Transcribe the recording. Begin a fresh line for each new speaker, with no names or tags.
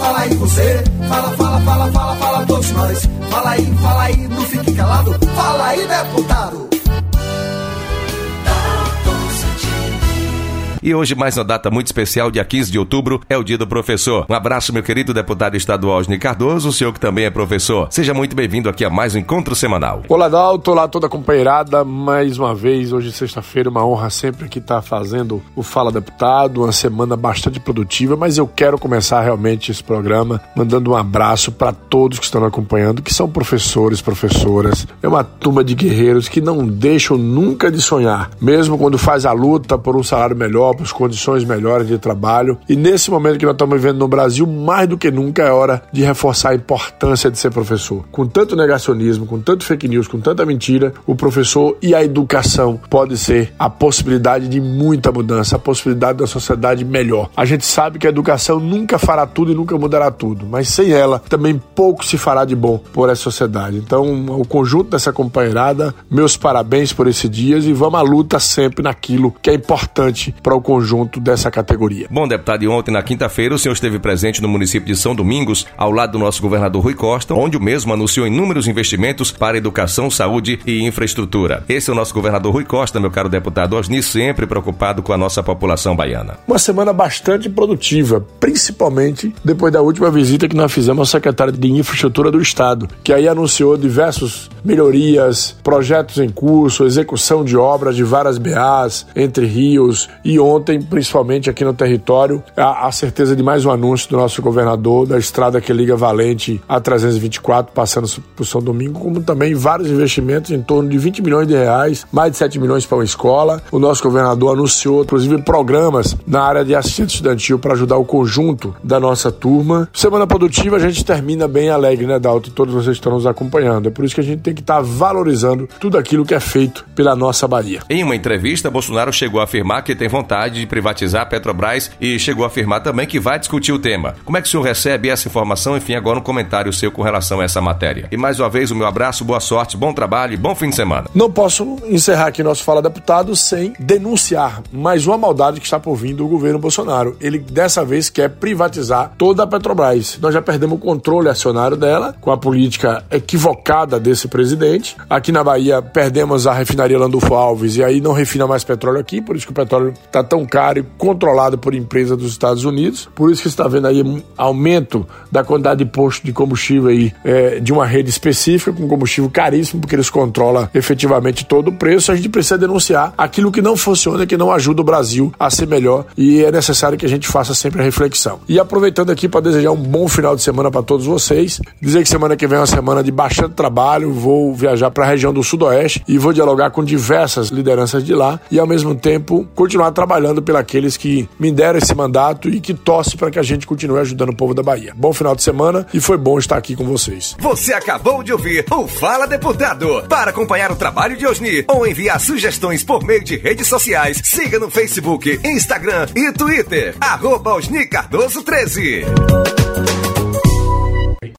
fala aí você. Fala, fala, fala, fala, fala todos nós. Fala aí, fala aí, não fique calado. Fala aí, deputado.
E hoje, mais uma data muito especial, dia 15 de outubro, é o dia do professor. Um abraço, meu querido deputado estadual Osni Cardoso, o senhor que também é professor. Seja muito bem-vindo aqui a mais um encontro semanal.
Olá, Dalto, olá toda a companheirada. Mais uma vez, hoje sexta-feira, uma honra sempre aqui estar fazendo o Fala Deputado, uma semana bastante produtiva, mas eu quero começar realmente esse programa mandando um abraço para todos que estão acompanhando, que são professores, professoras. É uma turma de guerreiros que não deixam nunca de sonhar, mesmo quando faz a luta por um salário melhor, próprios, condições melhores de trabalho. E nesse momento que nós estamos vivendo no Brasil, mais do que nunca é hora de reforçar a importância de ser professor. Com tanto negacionismo, com tanto fake news, com tanta mentira, o professor e a educação pode ser a possibilidade de muita mudança, a possibilidade da sociedade melhor. A gente sabe que a educação nunca fará tudo e nunca mudará tudo, mas sem ela também pouco se fará de bom por essa sociedade. Então, o conjunto dessa companheirada, meus parabéns por esse dia e vamos à luta sempre naquilo que é importante para o o conjunto dessa categoria.
Bom, deputado, ontem, na quinta-feira, o senhor esteve presente no município de São Domingos, ao lado do nosso governador Rui Costa, onde o mesmo anunciou inúmeros investimentos para educação, saúde e infraestrutura. Esse é o nosso governador Rui Costa, meu caro deputado Osni, sempre preocupado com a nossa população baiana.
Uma semana bastante produtiva, principalmente depois da última visita que nós fizemos ao secretário de Infraestrutura do Estado, que aí anunciou diversos melhorias, projetos em curso, execução de obras de várias BAs, entre rios e ontem, principalmente aqui no território, a, a, certeza de mais um anúncio do nosso governador da estrada que liga Valente a 324, passando por São Domingo, como também vários investimentos em torno de 20 milhões de reais, mais de 7 milhões para uma escola. O nosso governador anunciou, inclusive, programas na área de assistente estudantil para ajudar o conjunto da nossa turma. Semana produtiva, a gente termina bem alegre, né, Dalton? Todos vocês estão nos acompanhando. É por isso que a gente tem que estar tá valorizando tudo aquilo que é feito pela nossa Bahia.
Em uma entrevista, Bolsonaro chegou a afirmar que tem vontade vontade de privatizar a Petrobras e chegou a afirmar também que vai discutir o tema. Como é que o senhor recebe essa informação? Enfim, agora um comentário seu com relação a essa matéria. E mais uma vez, o meu abraço, boa sorte, bom trabalho e bom fim de semana.
Não posso encerrar aqui nosso Fala Deputado sem denunciar mais uma maldade que está por vir do governo Bolsonaro. Ele dessa vez quer privatizar toda a Petrobras. Nós já perdemos o controle acionário dela com a política equivocada desse presidente. Aqui na Bahia perdemos a refinaria Landulfo Alves e aí não refina mais petróleo aqui, por isso que o petróleo está tão caro e controlado por empresas dos Estados Unidos. Por isso que está vendo aí um aumento da quantidade de posto de combustível aí é, de uma rede específica com combustível caríssimo, porque eles controlam efetivamente todo o preço. A gente precisa denunciar aquilo que não funciona, que não ajuda o Brasil a ser melhor e é necessário que a gente faça sempre a reflexão. E aproveitando aqui para desejar um bom final de semana para todos vocês, dizer que semana que vem é uma semana de bastante trabalho, vou viajar para a região do Sudoeste e vou dialogar com diversas lideranças de lá e ao mesmo tempo continuar trabalhando trabalhando pelos que me deram esse mandato e que torce para que a gente continue ajudando o povo da Bahia. Bom final de semana e foi bom estar aqui com vocês.
Você acabou de ouvir o Fala Deputado. Para acompanhar o trabalho de Osni ou enviar sugestões por meio de redes sociais, siga no Facebook, Instagram e Twitter. Arroba Osni Cardoso 13.